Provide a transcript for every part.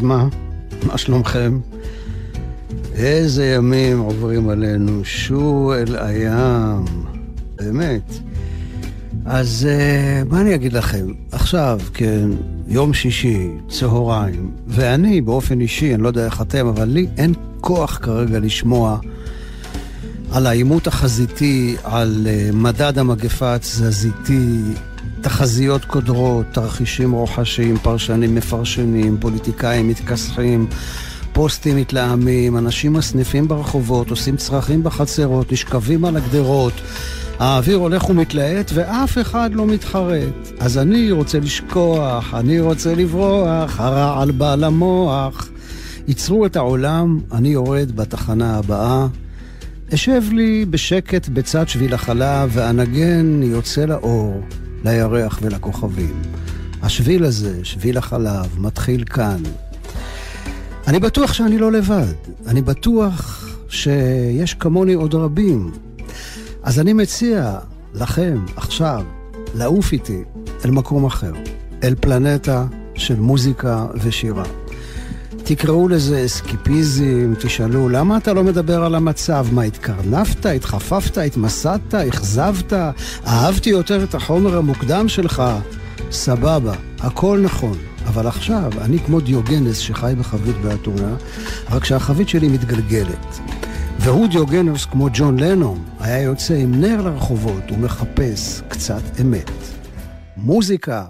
אז מה? מה שלומכם? איזה ימים עוברים עלינו, שו אל הים. באמת. אז uh, מה אני אגיד לכם? עכשיו, כן, יום שישי, צהריים, ואני באופן אישי, אני לא יודע איך אתם, אבל לי אין כוח כרגע לשמוע על העימות החזיתי, על uh, מדד המגפה התזזיתי, תחזיות קודרות, תרחישים רוחשיים, פרשנים מפרשנים, פוליטיקאים מתכסחים, פוסטים מתלהמים, אנשים מסניפים ברחובות, עושים צרכים בחצרות, נשכבים על הגדרות. האוויר הולך ומתלהט ואף אחד לא מתחרט. אז אני רוצה לשכוח, אני רוצה לברוח, הרעל בא למוח. ייצרו את העולם, אני יורד בתחנה הבאה. אשב לי בשקט בצד שביל החלב ואנגן יוצא לאור. לירח ולכוכבים. השביל הזה, שביל החלב, מתחיל כאן. אני בטוח שאני לא לבד. אני בטוח שיש כמוני עוד רבים. אז אני מציע לכם עכשיו לעוף איתי אל מקום אחר, אל פלנטה של מוזיקה ושירה. תקראו לזה אסקיפיזם, תשאלו, למה אתה לא מדבר על המצב? מה, התקרנפת, התחפפת, התמסדת, אכזבת? אהבתי יותר את החומר המוקדם שלך? סבבה, הכל נכון. אבל עכשיו, אני כמו דיוגנס שחי בחבית באתונה, רק שהחבית שלי מתגלגלת. והוא דיוגנס כמו ג'ון לנון, היה יוצא עם נר לרחובות ומחפש קצת אמת. מוזיקה.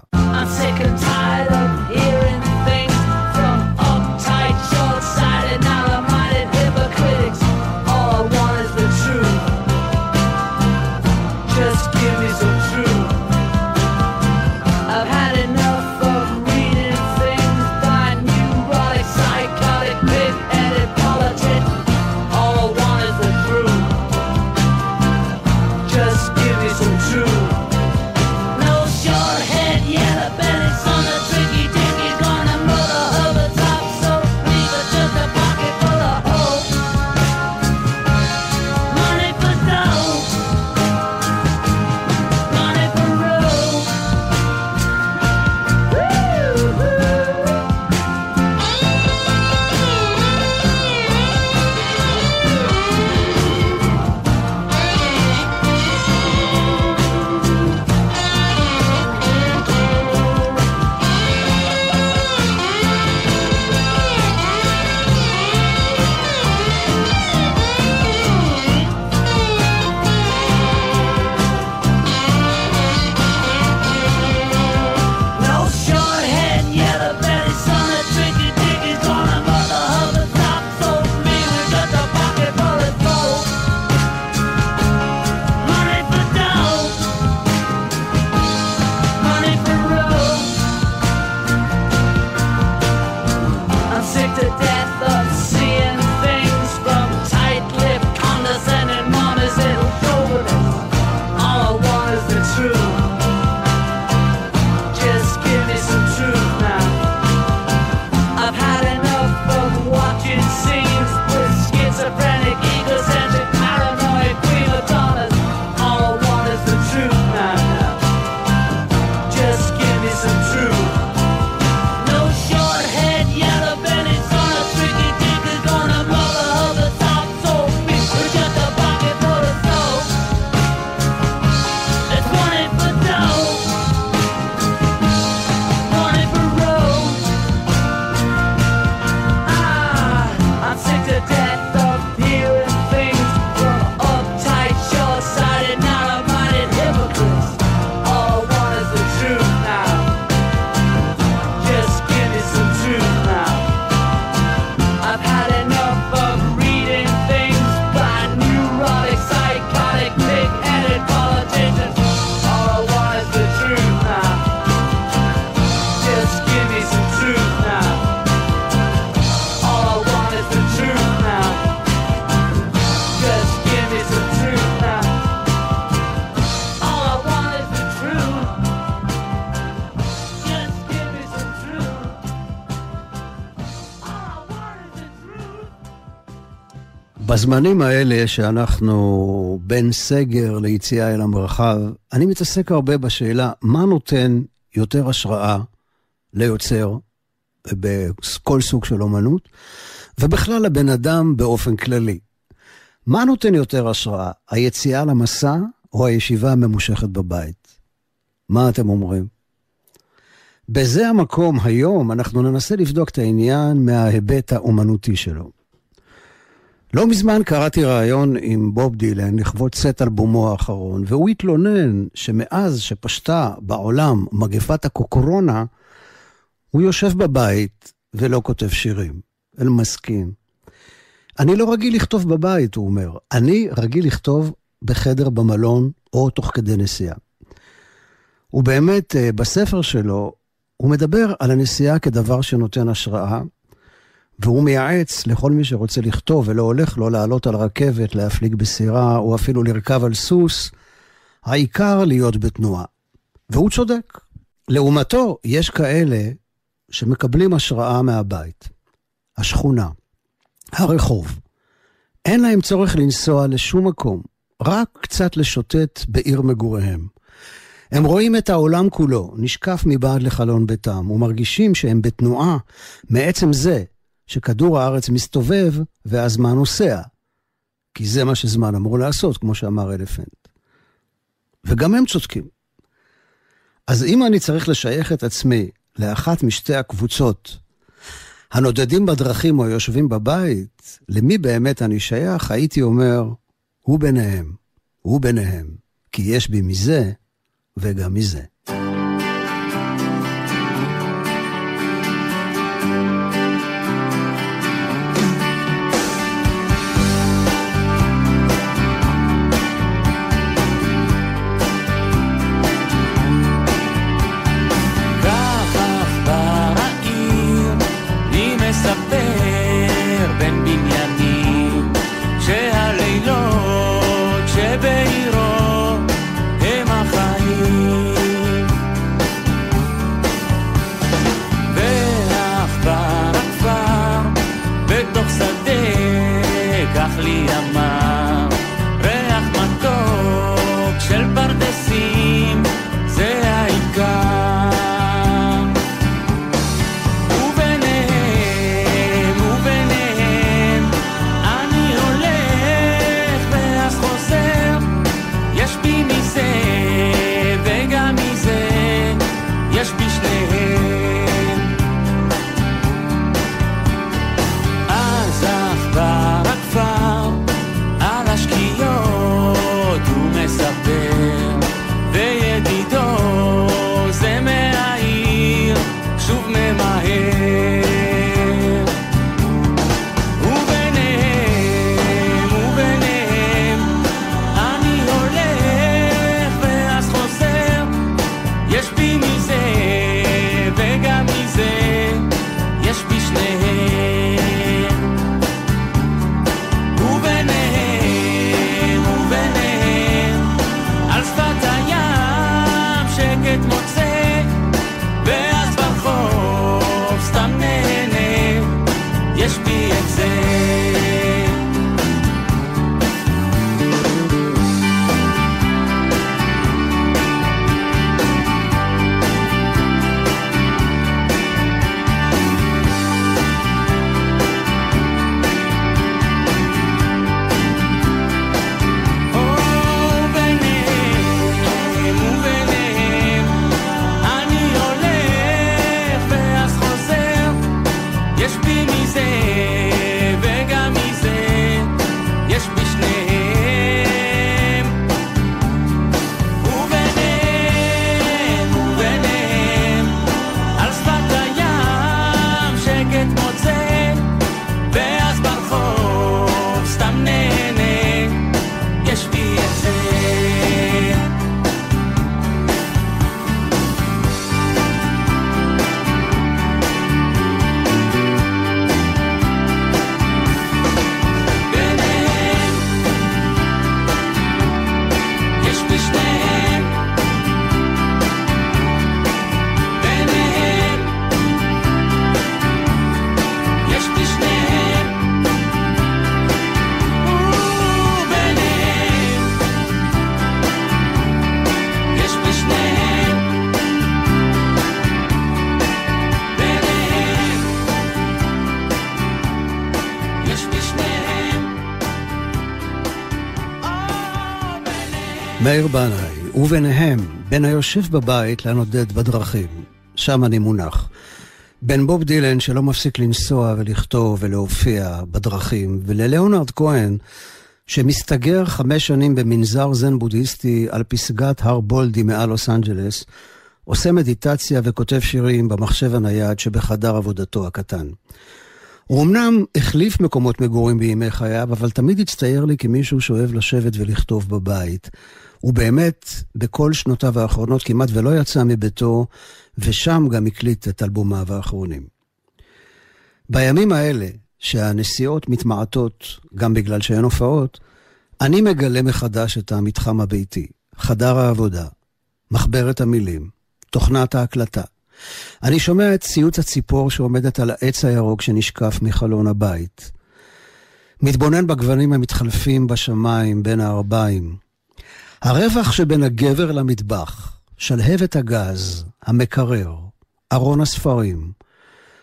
בזמנים האלה שאנחנו בין סגר ליציאה אל המרחב, אני מתעסק הרבה בשאלה מה נותן יותר השראה ליוצר בכל סוג של אומנות, ובכלל לבן אדם באופן כללי. מה נותן יותר השראה, היציאה למסע או הישיבה הממושכת בבית? מה אתם אומרים? בזה המקום היום אנחנו ננסה לבדוק את העניין מההיבט האומנותי שלו. לא מזמן קראתי ראיון עם בוב דילן לכבוד צאת אלבומו האחרון, והוא התלונן שמאז שפשטה בעולם מגפת הקוקורונה, הוא יושב בבית ולא כותב שירים. אל מסכים. אני לא רגיל לכתוב בבית, הוא אומר. אני רגיל לכתוב בחדר במלון או תוך כדי נסיעה. ובאמת, אה, בספר שלו, הוא מדבר על הנסיעה כדבר שנותן השראה, והוא מייעץ לכל מי שרוצה לכתוב ולא הולך לו לעלות על רכבת, להפליג בסירה, או אפילו לרכב על סוס, העיקר להיות בתנועה. והוא צודק. לעומתו, יש כאלה שמקבלים השראה מהבית, השכונה, הרחוב. אין להם צורך לנסוע לשום מקום, רק קצת לשוטט בעיר מגוריהם. הם רואים את העולם כולו, נשקף מבעד לחלון ביתם, ומרגישים שהם בתנועה מעצם זה שכדור הארץ מסתובב והזמן נוסע. כי זה מה שזמן אמור לעשות, כמו שאמר אלפנט. וגם הם צודקים. אז אם אני צריך לשייך את עצמי לאחת משתי הקבוצות, הנודדים בדרכים או יושבים בבית, למי באמת אני שייך, הייתי אומר, הוא ביניהם, הוא ביניהם, כי יש בי מזה וגם מזה. מאיר בנאי, וביניהם, בין היושב בבית לנודד בדרכים. שם אני מונח. בין בוב דילן שלא מפסיק לנסוע ולכתוב ולהופיע בדרכים, ולליאונרד כהן שמסתגר חמש שנים במנזר זן בודהיסטי על פסגת הר בולדי מעל לוס אנג'לס, עושה מדיטציה וכותב שירים במחשב הנייד שבחדר עבודתו הקטן. הוא אמנם החליף מקומות מגורים בימי חייו, אבל תמיד הצטייר לי כמישהו שאוהב לשבת ולכתוב בבית. הוא באמת, בכל שנותיו האחרונות כמעט ולא יצא מביתו, ושם גם הקליט את אלבומיו האחרונים. בימים האלה, שהנסיעות מתמעטות גם בגלל שאין הופעות, אני מגלה מחדש את המתחם הביתי, חדר העבודה, מחברת המילים, תוכנת ההקלטה. אני שומע את ציוץ הציפור שעומדת על העץ הירוק שנשקף מחלון הבית. מתבונן בגוונים המתחלפים בשמיים בין הערביים. הרווח שבין הגבר למטבח, שלהבת הגז, המקרר, ארון הספרים,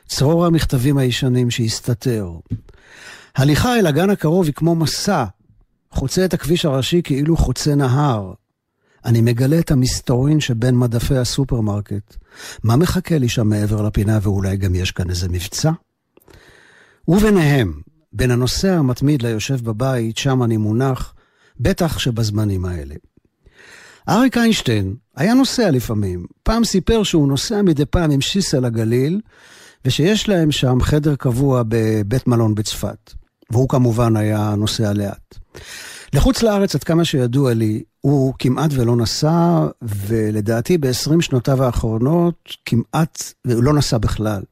צרור המכתבים הישנים שהסתתר. הליכה אל הגן הקרוב היא כמו מסע, חוצה את הכביש הראשי כאילו חוצה נהר. אני מגלה את המסתורין שבין מדפי הסופרמרקט. מה מחכה לי שם מעבר לפינה ואולי גם יש כאן איזה מבצע? וביניהם, בין הנוסע המתמיד ליושב בבית, שם אני מונח, בטח שבזמנים האלה. אריק איינשטיין היה נוסע לפעמים. פעם סיפר שהוא נוסע מדי פעם עם שיסה לגליל, ושיש להם שם חדר קבוע בבית מלון בצפת. והוא כמובן היה נוסע לאט. לחוץ לארץ, עד כמה שידוע לי, הוא כמעט ולא נסע, ולדעתי ב-20 שנותיו האחרונות כמעט, והוא לא נסע בכלל.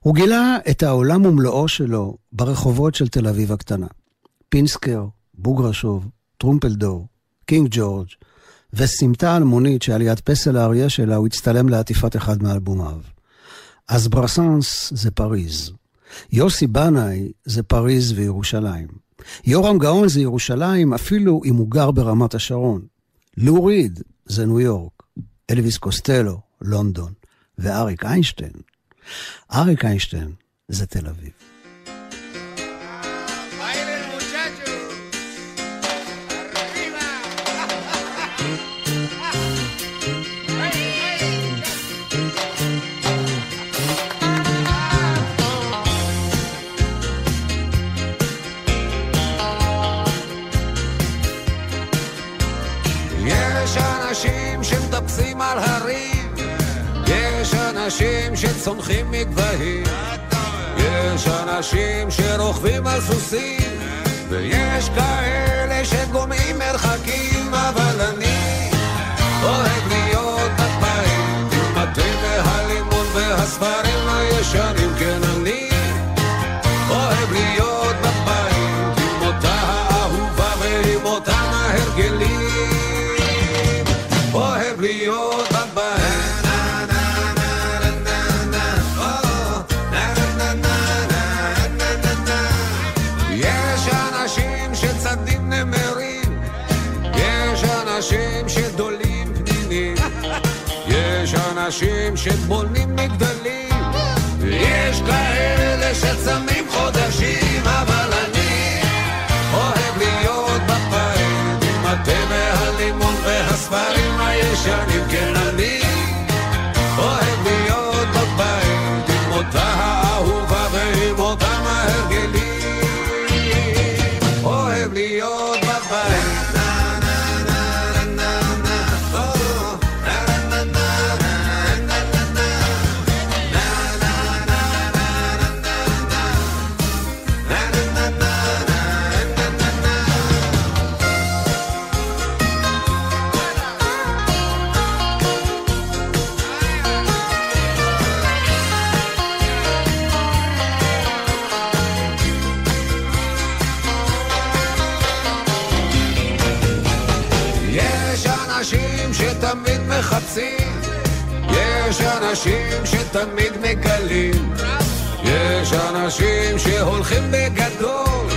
הוא גילה את העולם ומלואו שלו ברחובות של תל אביב הקטנה. פינסקר, בוגרשוב, טרומפלדור, קינג ג'ורג', וסמטה אלמונית שעל פסל האריה שלה הוא הצטלם לעטיפת אחד מאלבומיו. אז ברסנס זה פריז. יוסי בנאי זה פריז וירושלים. יורם גאון זה ירושלים אפילו אם הוא גר ברמת השרון. לו ריד זה ניו יורק. אלוויס קוסטלו, לונדון. ואריק איינשטיין, אריק איינשטיין זה תל אביב. אנשים שצונחים מגבהים, יש אנשים שרוכבים על סוסים, ויש כאלה שגומעים מרחקים, אנשים שבונים מגדלים. יש כאלה שצמים אנשים שתמיד מגלים. יש אנשים שהולכים בגדול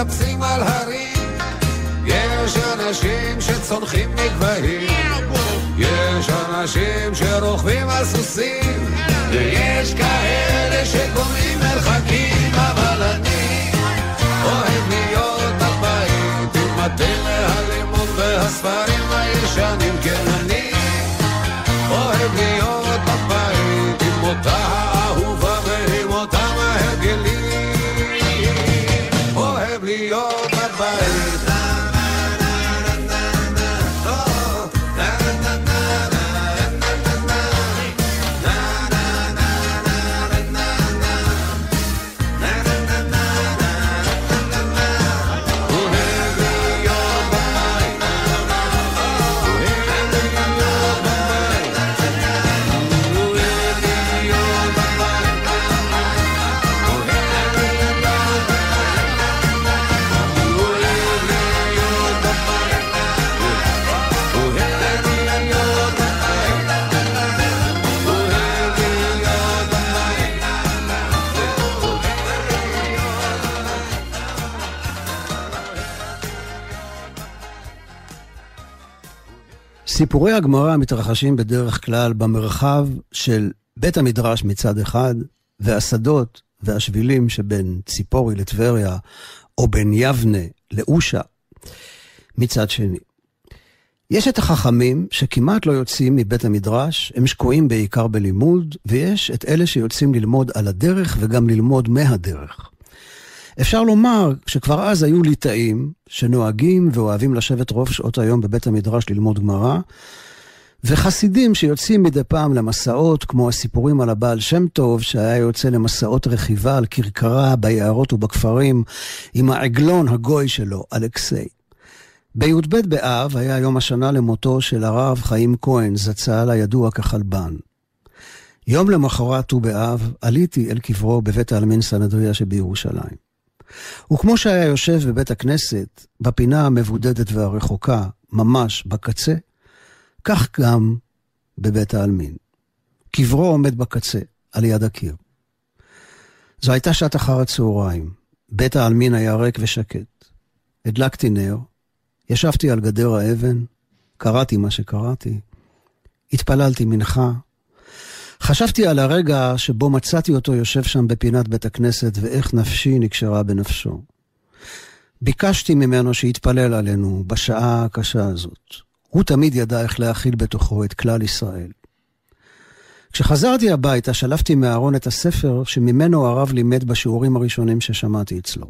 מטפסים על הרים. יש אנשים שצונחים מגבהים, יש אנשים שרוכבים על סוסים, ויש כאלה שקוראים מרחקים, אבל אני אוהב להיות הבית עם הטלע, מהלימוד והספרים הישנים, כן אני סיפורי הגמרא מתרחשים בדרך כלל במרחב של בית המדרש מצד אחד, והשדות והשבילים שבין ציפורי לטבריה, או בין יבנה לאושה מצד שני. יש את החכמים שכמעט לא יוצאים מבית המדרש, הם שקועים בעיקר בלימוד, ויש את אלה שיוצאים ללמוד על הדרך וגם ללמוד מהדרך. אפשר לומר שכבר אז היו ליטאים שנוהגים ואוהבים לשבת רוב שעות היום בבית המדרש ללמוד גמרא, וחסידים שיוצאים מדי פעם למסעות, כמו הסיפורים על הבעל שם טוב, שהיה יוצא למסעות רכיבה על כרכרה ביערות ובכפרים עם העגלון הגוי שלו, אלכסיי. בי"ב באב היה יום השנה למותו של הרב חיים כהן, זצ"ל הידוע כחלבן. יום למחרת ט"ו באב עליתי אל קברו בבית העלמין סנהדריה שבירושלים. וכמו שהיה יושב בבית הכנסת, בפינה המבודדת והרחוקה, ממש בקצה, כך גם בבית העלמין. קברו עומד בקצה, על יד הקיר. זו הייתה שעת אחר הצהריים. בית העלמין היה ריק ושקט. הדלקתי נר, ישבתי על גדר האבן, קראתי מה שקראתי, התפללתי מנחה, חשבתי על הרגע שבו מצאתי אותו יושב שם בפינת בית הכנסת, ואיך נפשי נקשרה בנפשו. ביקשתי ממנו שיתפלל עלינו בשעה הקשה הזאת. הוא תמיד ידע איך להכיל בתוכו את כלל ישראל. כשחזרתי הביתה, שלפתי מהארון את הספר שממנו הרב לימד בשיעורים הראשונים ששמעתי אצלו.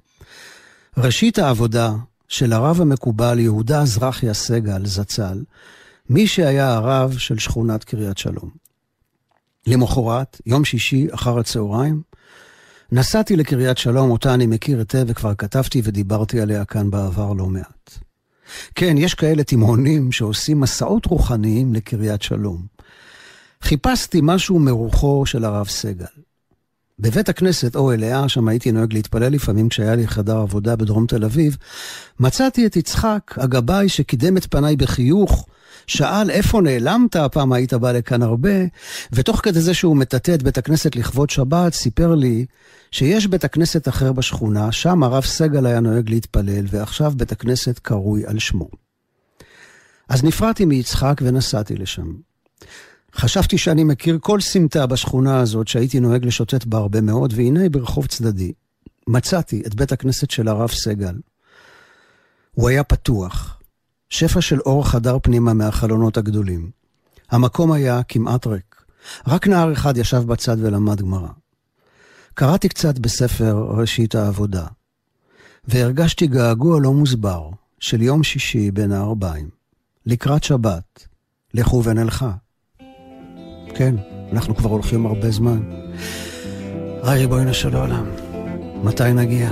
ראשית העבודה של הרב המקובל יהודה אזרחיה סגל, זצ"ל, מי שהיה הרב של שכונת קריית שלום. למחרת, יום שישי, אחר הצהריים, נסעתי לקריית שלום, אותה אני מכיר היטב וכבר כתבתי ודיברתי עליה כאן בעבר לא מעט. כן, יש כאלה תימהונים שעושים מסעות רוחניים לקריית שלום. חיפשתי משהו מרוחו של הרב סגל. בבית הכנסת אוהל לאה, שם הייתי נוהג להתפלל לפעמים כשהיה לי חדר עבודה בדרום תל אביב, מצאתי את יצחק, הגבאי שקידם את פניי בחיוך, שאל איפה נעלמת, הפעם היית בא לכאן הרבה, ותוך כדי זה שהוא מטאטא את בית הכנסת לכבוד שבת, סיפר לי שיש בית הכנסת אחר בשכונה, שם הרב סגל היה נוהג להתפלל, ועכשיו בית הכנסת קרוי על שמו. אז נפרדתי מיצחק ונסעתי לשם. חשבתי שאני מכיר כל סמטה בשכונה הזאת שהייתי נוהג לשוטט בה הרבה מאוד, והנה ברחוב צדדי מצאתי את בית הכנסת של הרב סגל. הוא היה פתוח, שפע של אור חדר פנימה מהחלונות הגדולים. המקום היה כמעט ריק. רק נער אחד ישב בצד ולמד גמרא. קראתי קצת בספר ראשית העבודה, והרגשתי געגוע לא מוסבר של יום שישי בין הערביים, לקראת שבת, לכו ונלכה. כן, אנחנו כבר הולכים הרבה זמן. היי ריבונו של עולם, מתי נגיע?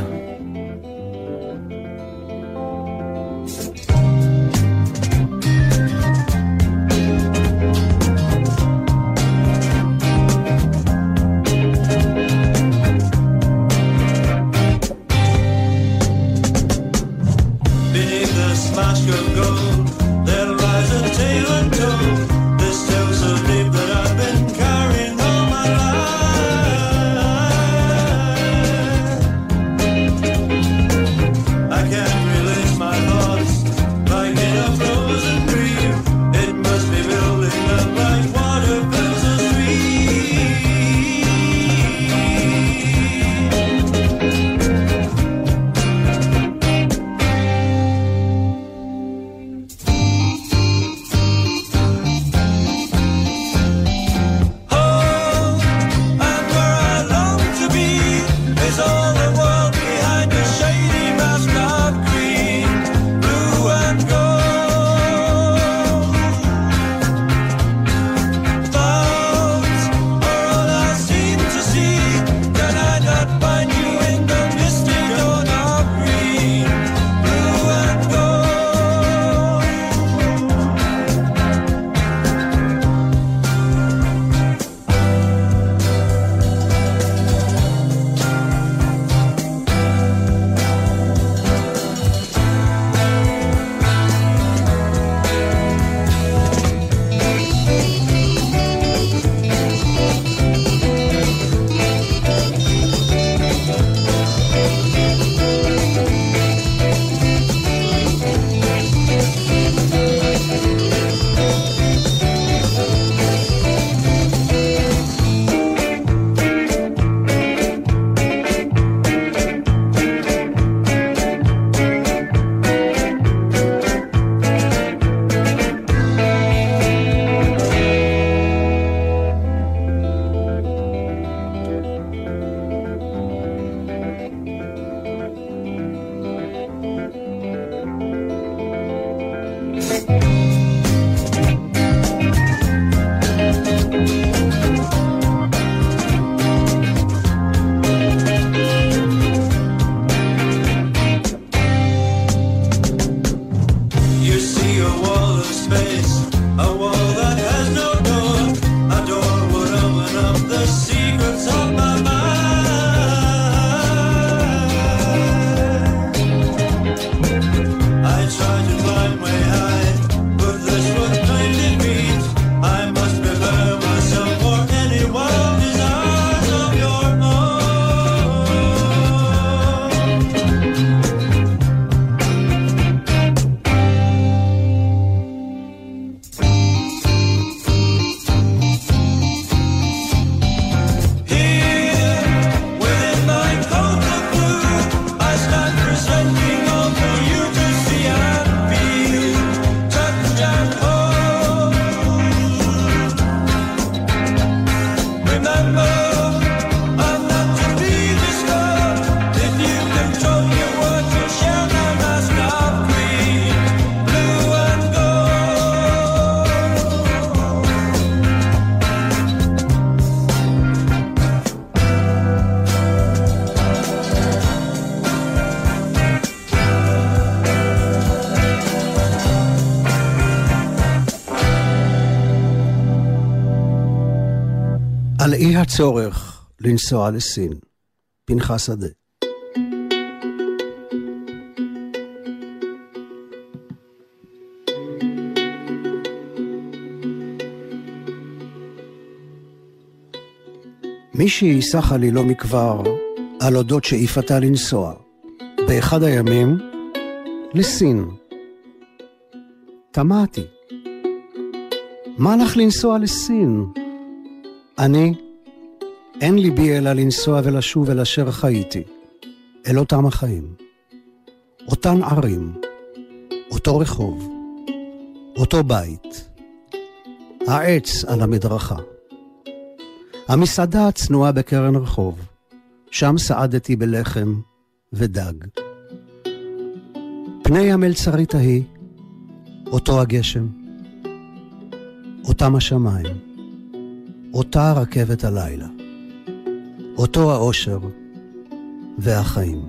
a wall of space, a wall הצורך לנסוע לסין. פנחס שדה. מישהי סחה לי לא מכבר על אודות שאיפתה לנסוע, באחד הימים, לסין. תמהתי, מה לך לנסוע לסין? אני, אין ליבי אלא לנסוע ולשוב אל אשר חייתי, אל אותם החיים. אותן ערים, אותו רחוב, אותו בית, העץ על המדרכה. המסעדה הצנועה בקרן רחוב, שם סעדתי בלחם ודג. פני המלצרית ההיא, אותו הגשם, אותם השמיים, אותה רכבת הלילה. אותו האושר והחיים.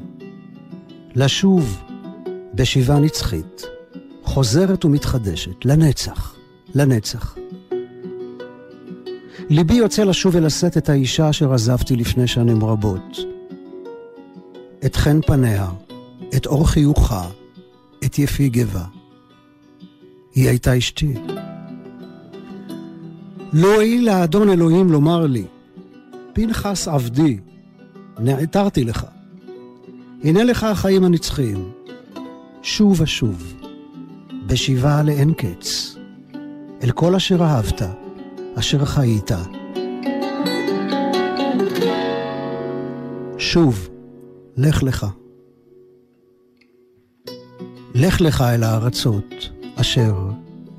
לשוב בשיבה נצחית, חוזרת ומתחדשת, לנצח, לנצח. ליבי יוצא לשוב ולשאת את האישה אשר עזבתי לפני שנים רבות. את חן פניה, את אור חיוכה, את יפי גבה. היא הייתה אשתי. לא הועיל לאדון אלוהים לומר לי, פנחס עבדי, נעתרתי לך. הנה לך החיים הנצחיים, שוב ושוב, בשיבה לאין קץ, אל כל אשר אהבת, אשר חיית. שוב, לך לך. לך לך אל הארצות אשר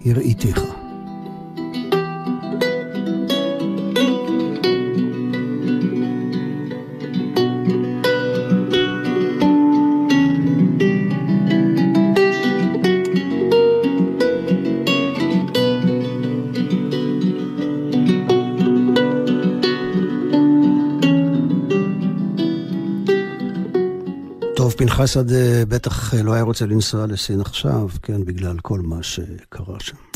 הראיתיך. פנחס שדה בטח לא היה רוצה לנסוע לסין עכשיו, כן, בגלל כל מה שקרה שם.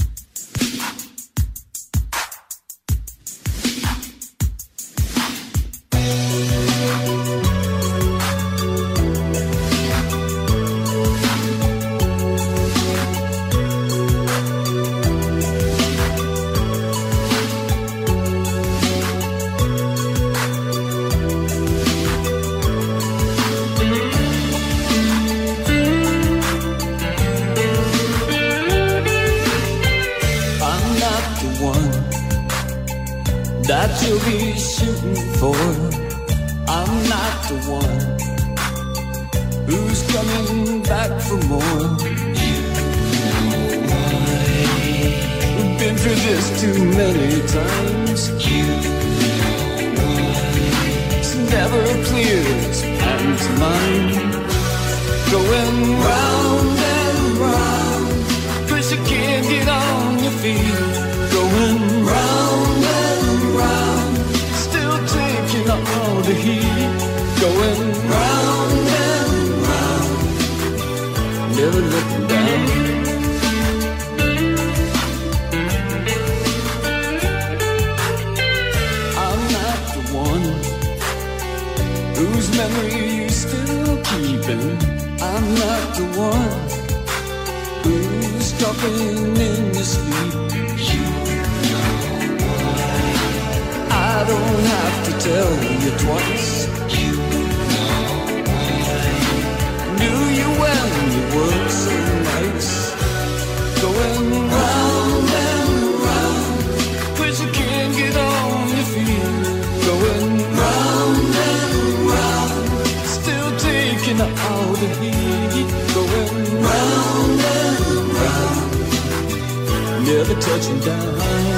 Don't have to tell you twice. You. Knew you when you were so nice. Going round and round. Cause you can't get on your feet. Going round and round. Still taking all the heat. Going round and round. Never touching down.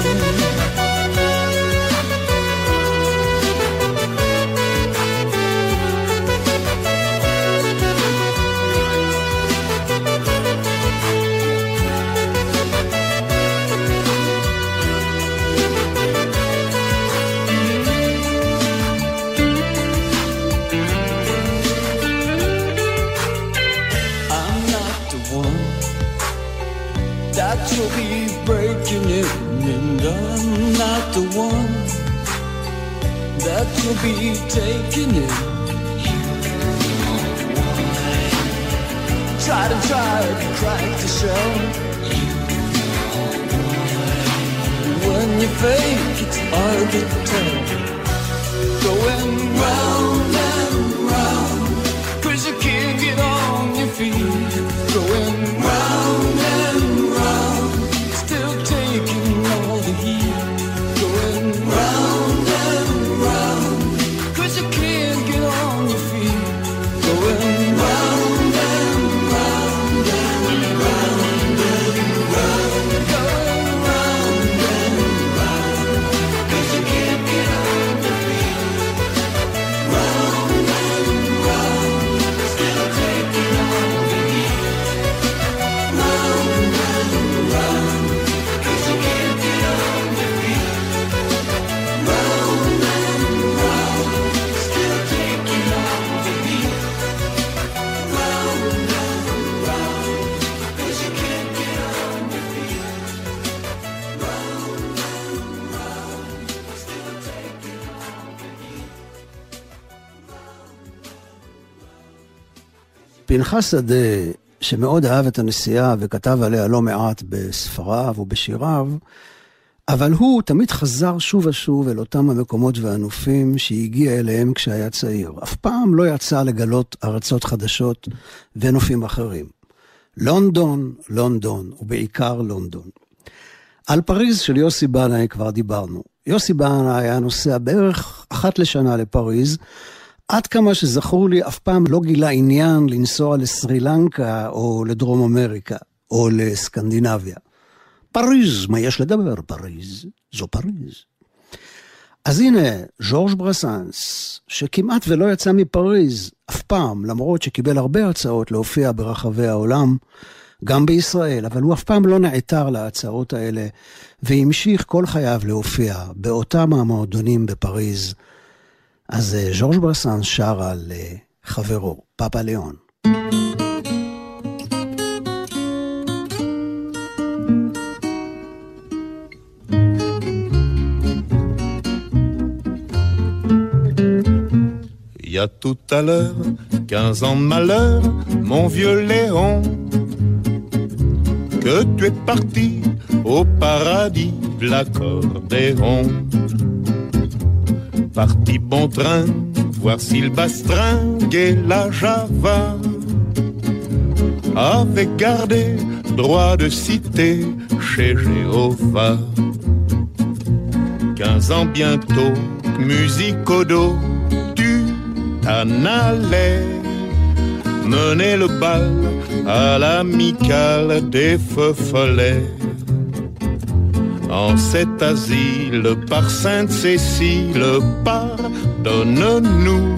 The one that you'll be taking in. Try to try to crack the shell. When you fake, it's hard to tell. Going round and round. Cause you can't get on your feet Going פנחס שדה, שמאוד אהב את הנסיעה וכתב עליה לא מעט בספריו ובשיריו, אבל הוא תמיד חזר שוב ושוב אל אותם המקומות והנופים שהגיע אליהם כשהיה צעיר. אף פעם לא יצא לגלות ארצות חדשות ונופים אחרים. לונדון, לונדון, ובעיקר לונדון. על פריז של יוסי בנאי כבר דיברנו. יוסי בנאי היה נוסע בערך אחת לשנה לפריז, עד כמה שזכור לי, אף פעם לא גילה עניין לנסוע לסרי לנקה או לדרום אמריקה או לסקנדינביה. פריז, מה יש לדבר? פריז, זו פריז. אז הנה, ז'ורג' ברסנס, שכמעט ולא יצא מפריז אף פעם, למרות שקיבל הרבה הצעות להופיע ברחבי העולם, גם בישראל, אבל הוא אף פעם לא נעתר להצעות האלה, והמשיך כל חייו להופיע באותם המועדונים בפריז. אז אה, ז'ורג' ברסנס שר על אה, חברו, פאפה ליאון. Il y a tout à l'heure, 15 ans de malheur, mon vieux Léon, que tu es parti au paradis de l'accordéon. Parti bon train, voir Sylvastrin et la Java, avait gardé droit de cité chez Jéhovah. 15 ans bientôt, musique au dos, tu t'en allais mener le bal à l'amicale des feux follets. En cet asile par Sainte-Cécile, pardonne-nous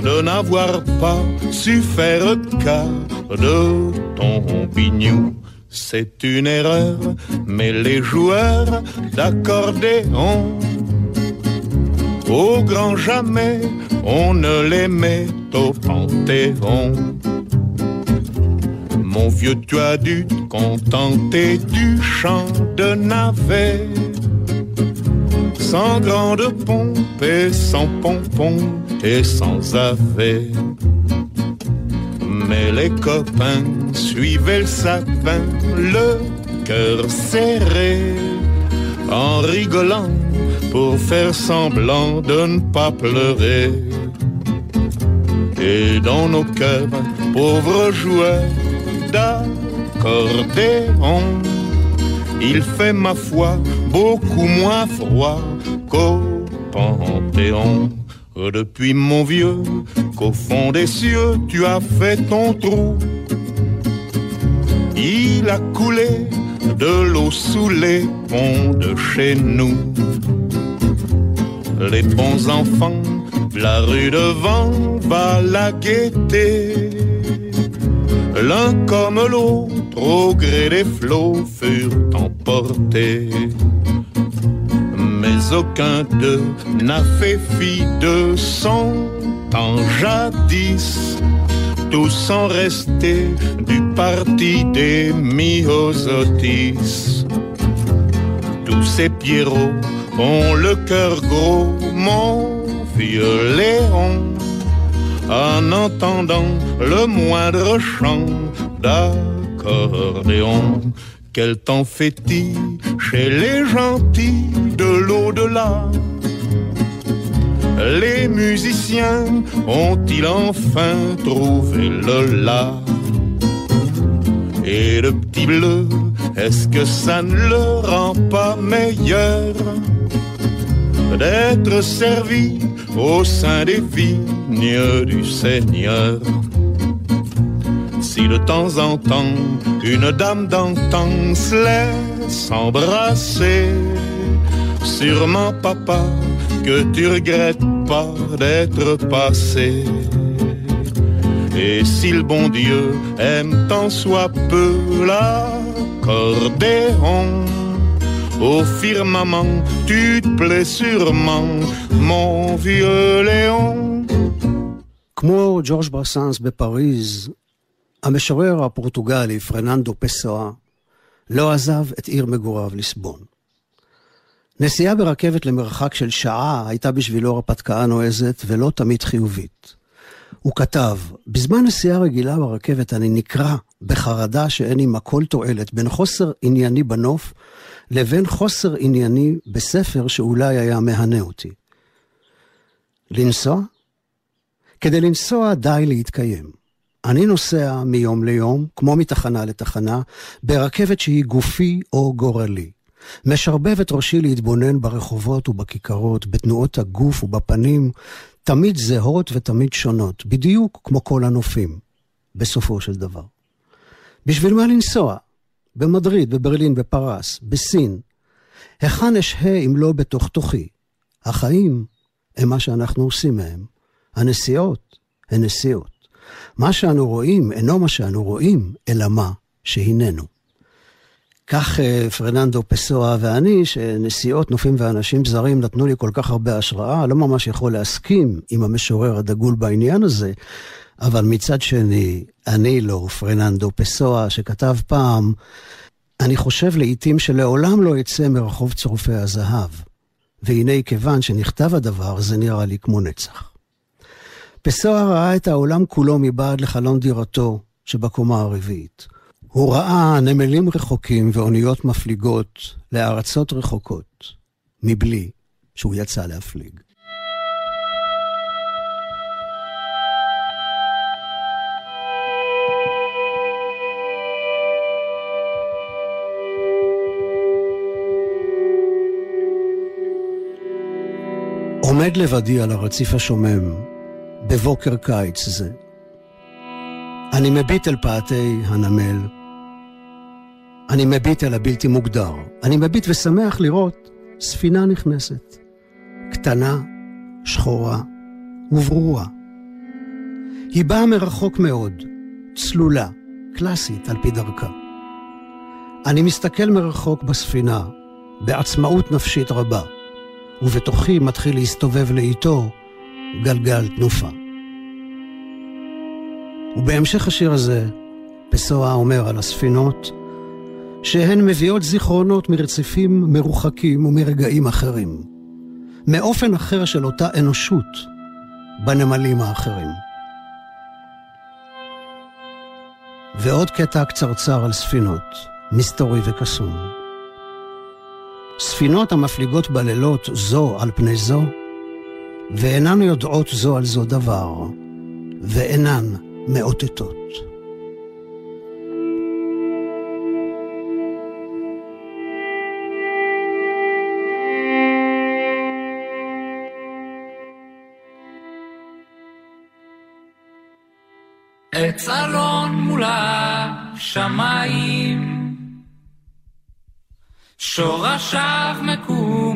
de n'avoir pas su faire cas de ton bignou. c'est une erreur, mais les joueurs d'accordéon, au grand jamais, on ne les met au panthéon. Mon vieux, tu as dû te contenter du chant de navet, sans grande pompe et sans pompon et sans avet mais les copains suivaient le sapin, le cœur serré, en rigolant pour faire semblant de ne pas pleurer. Et dans nos cœurs, pauvres joueurs d'accordéon, il fait ma foi beaucoup moins froid qu'au Panthéon. Depuis mon vieux, qu'au fond des cieux tu as fait ton trou. Il a coulé de l'eau sous les ponts de chez nous. Les bons enfants, la rue devant va la guetter. L'un comme l'autre, au gré des flots, furent emportés mais aucun d'eux n'a fait fi de son temps jadis. Tous sont restés du parti des myosotis. Tous ces pierrots ont le cœur gros, mon vieux Léon, en entendant le moindre chant d'accordéon. Quel temps fait-il chez les gentils de l'au-delà? Les musiciens ont-ils enfin trouvé le la Et le petit bleu, est-ce que ça ne le rend pas meilleur D'être servi au sein des vignes du Seigneur si de temps en temps une dame d'antan se laisse embrasser, sûrement papa que tu regrettes pas d'être passé. Et si le bon Dieu aime tant soit peu l'accordéon, au firmament tu te plais sûrement, mon vieux Léon. כמו ג'ורג' ברסנס בפריז, המשורר הפורטוגלי פרננדו פסואה לא עזב את עיר מגוריו ליסבון. נסיעה ברכבת למרחק של שעה הייתה בשבילו הרפתקה נועזת ולא תמיד חיובית. הוא כתב, בזמן נסיעה רגילה ברכבת אני נקרע בחרדה שאין עימה כל תועלת בין חוסר ענייני בנוף לבין חוסר ענייני בספר שאולי היה מהנה אותי. לנסוע? כדי לנסוע די להתקיים. אני נוסע מיום ליום, כמו מתחנה לתחנה, ברכבת שהיא גופי או גורלי. משרבב את ראשי להתבונן ברחובות ובכיכרות, בתנועות הגוף ובפנים, תמיד זהות ותמיד שונות, בדיוק כמו כל הנופים, בסופו של דבר. בשביל מה לנסוע? במדריד, בברלין, בפרס, בסין. היכן אשהה אם לא בתוך תוכי? החיים הם מה שאנחנו עושים מהם. הנסיעות הן נסיעות. מה שאנו רואים אינו מה שאנו רואים, אלא מה שהננו. כך אה, פרננדו פסואה ואני, שנסיעות, נופים ואנשים זרים נתנו לי כל כך הרבה השראה, לא ממש יכול להסכים עם המשורר הדגול בעניין הזה, אבל מצד שני, אני לא פרננדו פסואה, שכתב פעם, אני חושב לעיתים שלעולם לא אצא מרחוב צורפי הזהב. והנה כיוון שנכתב הדבר, זה נראה לי כמו נצח. פסואה ראה את העולם כולו מבעד לחלון דירתו שבקומה הרביעית. הוא ראה נמלים רחוקים ואוניות מפליגות לארצות רחוקות, מבלי שהוא יצא להפליג. עומד לבדי על הרציף השומם, בבוקר קיץ זה. אני מביט אל פאתי הנמל. אני מביט אל הבלתי מוגדר. אני מביט ושמח לראות ספינה נכנסת. קטנה, שחורה וברורה. היא באה מרחוק מאוד, צלולה, קלאסית על פי דרכה. אני מסתכל מרחוק בספינה, בעצמאות נפשית רבה, ובתוכי מתחיל להסתובב לאיתו גלגל תנופה. ובהמשך השיר הזה, פסואה אומר על הספינות, שהן מביאות זיכרונות מרציפים מרוחקים ומרגעים אחרים, מאופן אחר של אותה אנושות בנמלים האחרים. ועוד קטע קצרצר על ספינות, מסתורי וקסום. ספינות המפליגות בלילות זו על פני זו, ואינן יודעות זו על זו דבר, ואינן מאותתות. עץ אלון מול השמיים, שורשיו מקובעים.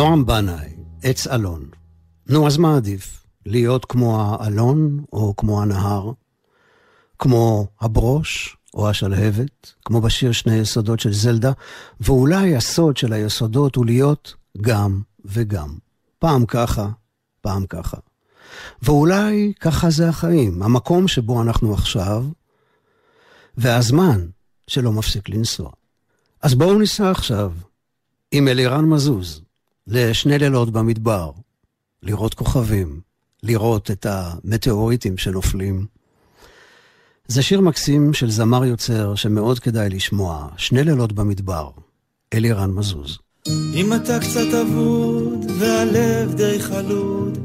נועם בנאי, עץ אלון. נו, אז מה עדיף? להיות כמו האלון או כמו הנהר? כמו הברוש או השלהבת? כמו בשיר שני יסודות של זלדה? ואולי הסוד של היסודות הוא להיות גם וגם. פעם ככה, פעם ככה. ואולי ככה זה החיים, המקום שבו אנחנו עכשיו, והזמן שלא מפסיק לנסוע. אז בואו ניסע עכשיו עם אלירן מזוז לשני לילות במדבר, לראות כוכבים, לראות את המטאוריטים שנופלים. זה שיר מקסים של זמר יוצר שמאוד כדאי לשמוע, שני לילות במדבר, אלירן מזוז. אם אתה קצת אבוד והלב די חלוד,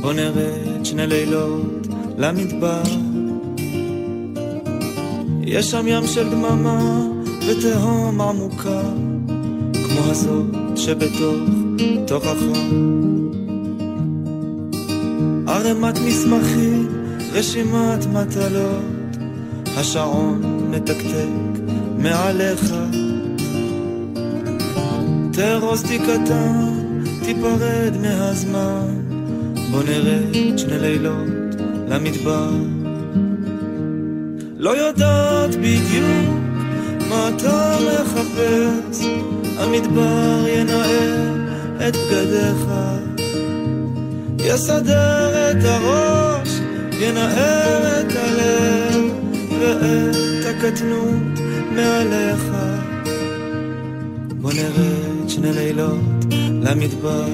בוא נרד שני לילות למדבר. יש שם ים של דממה ותהום עמוקה, הזאת שבתוך תוכחה. ערימת מסמכים, רשימת מטלות, השעון מתקתק מעליך. תרוזתי קטן, תיפרד מהזמן, בוא נרד שני לילות למדבר. לא יודעת בדיוק מה אתה מחפש, המדבר ינער את בגדיך, יסדר את הראש, ינער את הלב ואת הקטנות מעליך. בוא נרד שני לילות למדבר,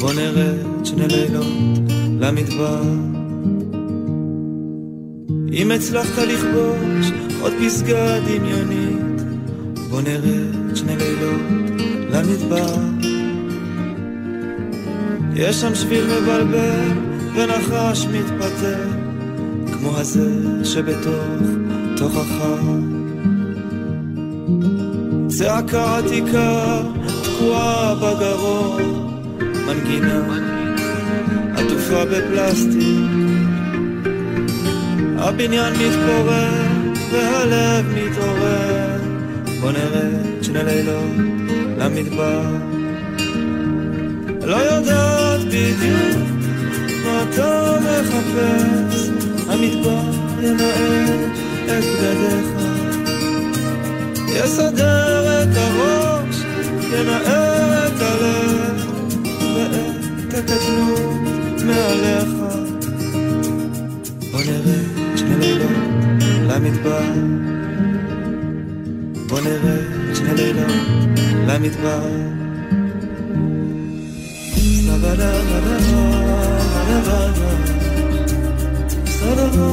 בוא נרד שני לילות למדבר. אם הצלחת לכבוש עוד פסגה דמיונית, בוא נרד שני לילות למדבר. יש שם שביל מבלבל ונחש מתפתל, כמו הזה שבתוך תוכחה. צעקה עתיקה תקועה בגרון, מנגינה עטופה בפלסטיק. הבניין מתפורר והלב מתעורר, בוא נרד שני לילות למדבר. לא יודעת בדיוק מה אתה מחפש, המדבר ינער את בגדיך. יסדר את הראש, ינער את הלב, ואת הקטנות מעליך. בוא נרד שני לילות למדבר, בוא נרד שני לילות למדבר. בוא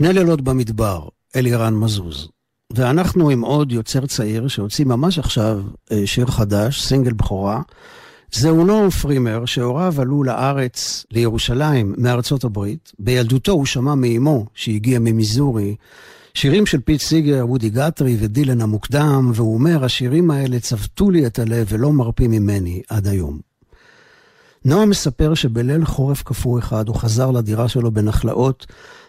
שני לילות במדבר, אלירן מזוז. ואנחנו עם עוד יוצר צעיר שהוציא ממש עכשיו אה, שיר חדש, סינגל בכורה. זהו נועם פרימר, שהוריו עלו לארץ, לירושלים, מארצות הברית. בילדותו הוא שמע מאמו, שהגיעה ממיזורי, שירים של פיט סיגר, וודי גאת'רי ודילן המוקדם, והוא אומר, השירים האלה צבטו לי את הלב ולא מרפים ממני עד היום. נועם מספר שבליל חורף קפוא אחד הוא חזר לדירה שלו בנחלאות,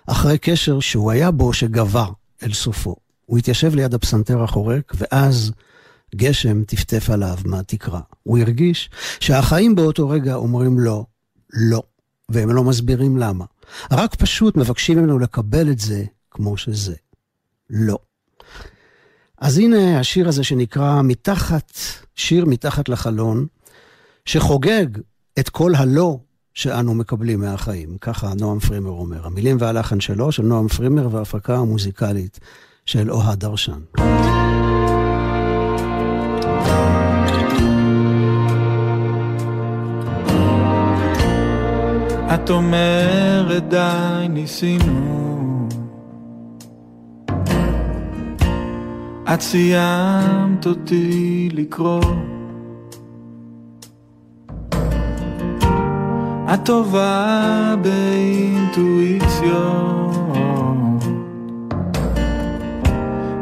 אחרי קשר שהוא היה בו שגבה אל סופו. הוא התיישב ליד הפסנתר החורק, ואז גשם טפטף עליו מהתקרה. הוא הרגיש שהחיים באותו רגע אומרים לו, לא, והם לא מסבירים למה. רק פשוט מבקשים ממנו לקבל את זה כמו שזה. לא. אז הנה השיר הזה שנקרא מתחת, שיר מתחת לחלון, שחוגג את כל הלא שאנו מקבלים מהחיים. ככה נועם פרימר אומר. המילים והלחן שלו, של נועם פרימר, וההפקה המוזיקלית של אוהד דרשן. את אומרת די ניסינו את סיימת אותי לקרוא את טובה באינטואיציות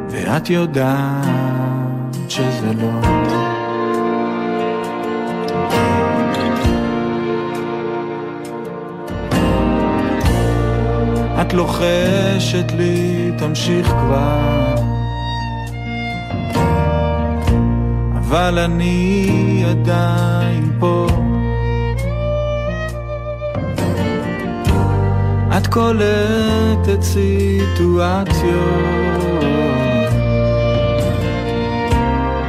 ואת יודעת שזה לא את לוחשת לי, תמשיך כבר. אבל אני עדיין פה. את קולטת סיטואציות,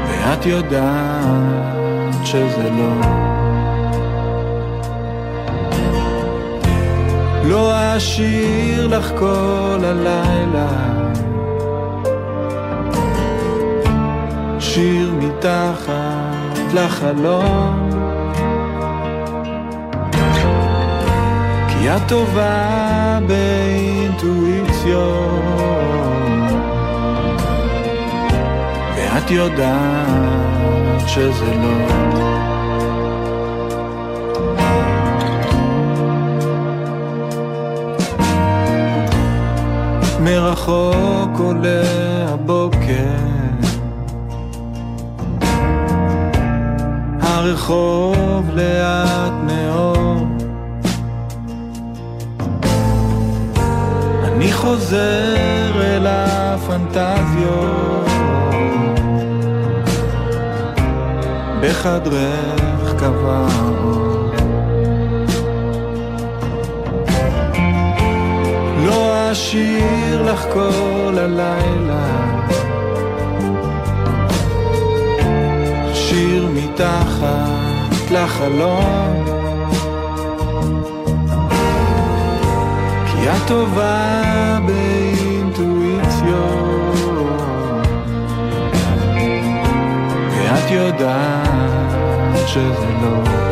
ואת יודעת שזה לא. לא אשאיר לך כל הלילה. שיר מתחת לחלום את טובה באינטואיציות ואת יודעת שזה לא. מרחוק עולה הבוקר. הרחוב לאט מאוד חוזר אל הפנטזיות בחדרך קבע אשיר לך כל הלילה. שיר מתחת לחלום כי את טובה באינטואיציות ואת יודעת שזה לא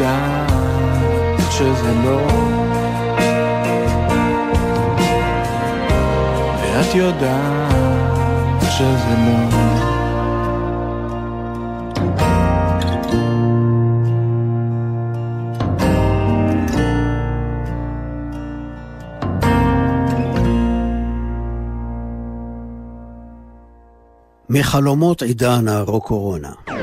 יודעת שזה לא ואת יודעת שזה לא מחלומות עידן הרוק-קורונה.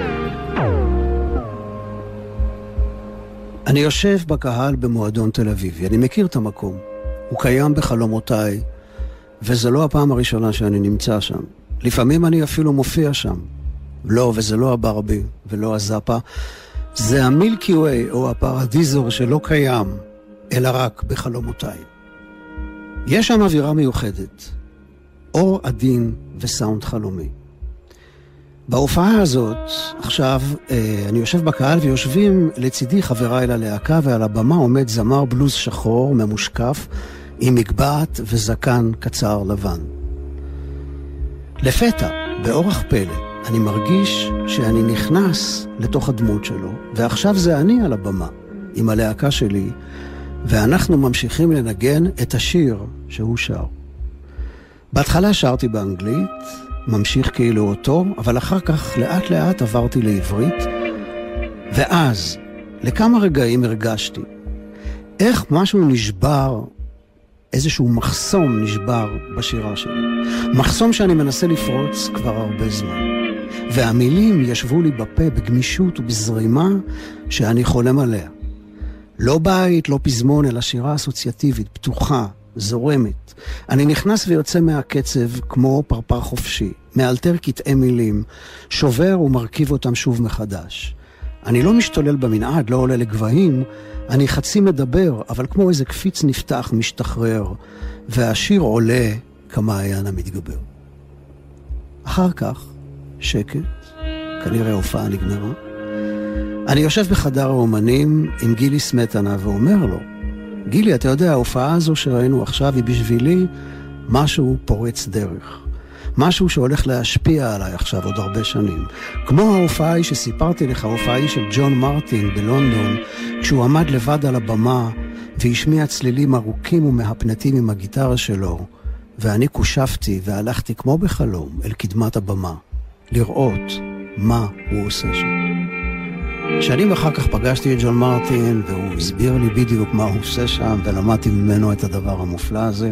אני יושב בקהל במועדון תל אביבי, אני מכיר את המקום. הוא קיים בחלומותיי, וזו לא הפעם הראשונה שאני נמצא שם. לפעמים אני אפילו מופיע שם. לא, וזה לא הברבי ולא הזאפה, זה המילקי ווי או הפרדיזור שלא קיים, אלא רק בחלומותיי. יש שם אווירה מיוחדת, אור עדין וסאונד חלומי. בהופעה הזאת, עכשיו, אה, אני יושב בקהל ויושבים לצידי חבריי ללהקה, ועל הבמה עומד זמר בלוז שחור, ממושקף, עם מגבעת וזקן קצר לבן. לפתע, באורח פלא, אני מרגיש שאני נכנס לתוך הדמות שלו, ועכשיו זה אני על הבמה, עם הלהקה שלי, ואנחנו ממשיכים לנגן את השיר שהוא שר. בהתחלה שרתי באנגלית, ממשיך כאילו אותו, אבל אחר כך לאט לאט עברתי לעברית, ואז, לכמה רגעים הרגשתי איך משהו נשבר, איזשהו מחסום נשבר בשירה שלי. מחסום שאני מנסה לפרוץ כבר הרבה זמן. והמילים ישבו לי בפה בגמישות ובזרימה שאני חולם עליה. לא בית, לא פזמון, אלא שירה אסוציאטיבית, פתוחה, זורמת. אני נכנס ויוצא מהקצב כמו פרפר חופשי, מאלתר קטעי מילים, שובר ומרכיב אותם שוב מחדש. אני לא משתולל במנעד, לא עולה לגבהים, אני חצי מדבר, אבל כמו איזה קפיץ נפתח, משתחרר, והשיר עולה כמעיין המתגבר. אחר כך, שקט, כנראה ההופעה נגמרה. אני יושב בחדר האומנים עם גילי סמטנה ואומר לו, גילי, אתה יודע, ההופעה הזו שראינו עכשיו היא בשבילי משהו פורץ דרך. משהו שהולך להשפיע עליי עכשיו עוד הרבה שנים. כמו ההופעה ההיא שסיפרתי לך, ההופעה ההיא של ג'ון מרטין בלונדון, כשהוא עמד לבד על הבמה והשמיע צלילים ארוכים ומהפנטים עם הגיטרה שלו, ואני קושפתי והלכתי כמו בחלום אל קדמת הבמה, לראות מה הוא עושה שם. שנים אחר כך פגשתי את ג'ון מרטין, והוא הסביר לי בדיוק מה הוא עושה שם, ולמדתי ממנו את הדבר המופלא הזה.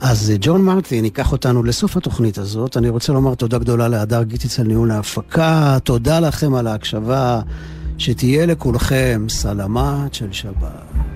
אז אה, ג'ון מרטין ייקח אותנו לסוף התוכנית הזאת. אני רוצה לומר תודה גדולה להדר גיטיץ על ניהול ההפקה. תודה לכם על ההקשבה. שתהיה לכולכם סלמת של שבת.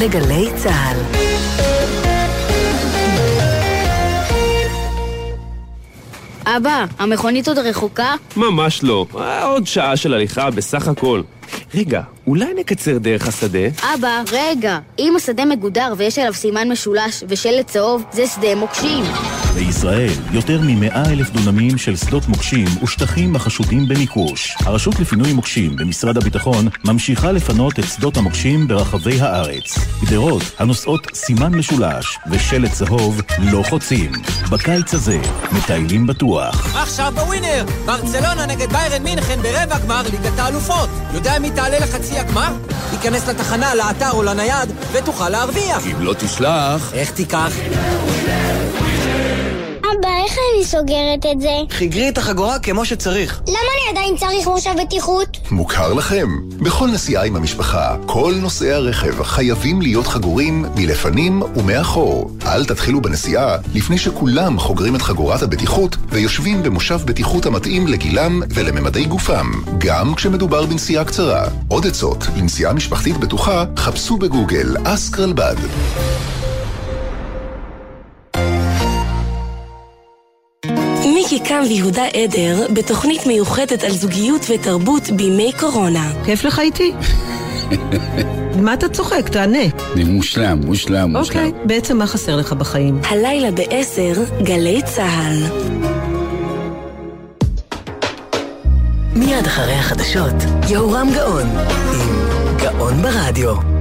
לגלי צה"ל. אבא, המכונית עוד רחוקה? ממש לא. אה, עוד שעה של הליכה בסך הכל. רגע, אולי נקצר דרך השדה? אבא, רגע. אם השדה מגודר ויש עליו סימן משולש ושלט צהוב, זה שדה מוקשים. בישראל, יותר מ-100 אלף דונמים של שדות מוקשים ושטחים החשודים במיקוש. הרשות לפינוי מוקשים במשרד הביטחון ממשיכה לפנות את שדות המוקשים ברחבי הארץ. גדרות הנושאות סימן משולש ושלט צהוב לא חוצים. בקיץ הזה, מטיילים בטוח. עכשיו בווינר! ברצלונה נגד ביירן מינכן ברבע גמר ליגת האלופות. יודע מי תעלה לחצי הגמר? תיכנס לתחנה, לאתר או לנייד, ותוכל להרוויח. אם לא תשלח... איך תיקח? אבא, איך אני סוגרת את זה? חיגרי את החגורה כמו שצריך. למה אני עדיין צריך מושב בטיחות? מוכר לכם? בכל נסיעה עם המשפחה, כל נוסעי הרכב חייבים להיות חגורים מלפנים ומאחור. אל תתחילו בנסיעה לפני שכולם חוגרים את חגורת הבטיחות ויושבים במושב בטיחות המתאים לגילם ולממדי גופם, גם כשמדובר בנסיעה קצרה. עוד עצות לנסיעה משפחתית בטוחה, חפשו בגוגל אסק מיקי קם ויהודה עדר בתוכנית מיוחדת על זוגיות ותרבות בימי קורונה. כיף לך איתי? מה אתה צוחק? תענה. זה מושלם, מושלם, מושלם. אוקיי, בעצם מה חסר לך בחיים? הלילה בעשר, גלי צה"ל. מיד אחרי החדשות, יהורם גאון, עם גאון ברדיו.